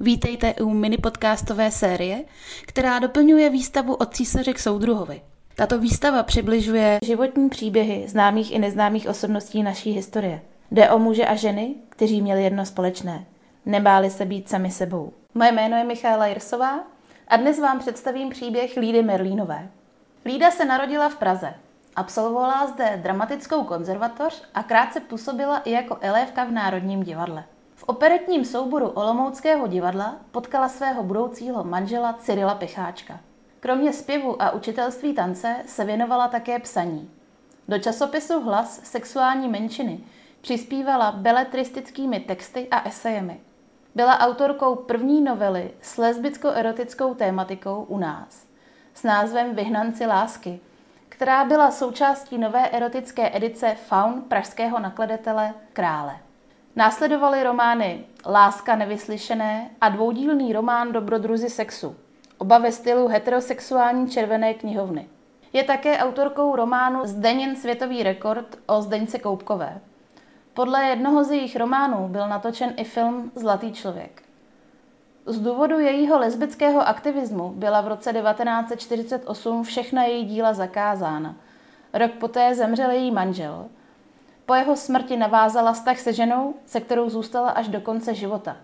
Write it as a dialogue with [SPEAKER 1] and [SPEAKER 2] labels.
[SPEAKER 1] Vítejte u mini podcastové série, která doplňuje výstavu od císaře k soudruhovi. Tato výstava přibližuje životní příběhy známých i neznámých osobností naší historie. Jde o muže a ženy, kteří měli jedno společné. Nebáli se být sami sebou. Moje jméno je Michaela Jirsová a dnes vám představím příběh Lídy Merlínové. Lída se narodila v Praze. Absolvovala zde dramatickou konzervatoř a krátce působila i jako elévka v Národním divadle. V operetním souboru Olomouckého divadla potkala svého budoucího manžela Cyrila Pecháčka. Kromě zpěvu a učitelství tance se věnovala také psaní. Do časopisu Hlas sexuální menšiny přispívala beletristickými texty a esejemi. Byla autorkou první novely s lesbicko-erotickou tématikou u nás s názvem Vyhnanci lásky, která byla součástí nové erotické edice Faun pražského nakladatele Krále. Následovaly romány Láska nevyslyšené a dvoudílný román Dobrodruzi sexu, oba ve stylu heterosexuální červené knihovny. Je také autorkou románu Zdeněn světový rekord o Zdeňce Koupkové. Podle jednoho z jejich románů byl natočen i film Zlatý člověk. Z důvodu jejího lesbického aktivismu byla v roce 1948 všechna její díla zakázána. Rok poté zemřel její manžel – po jeho smrti navázala vztah se ženou, se kterou zůstala až do konce života.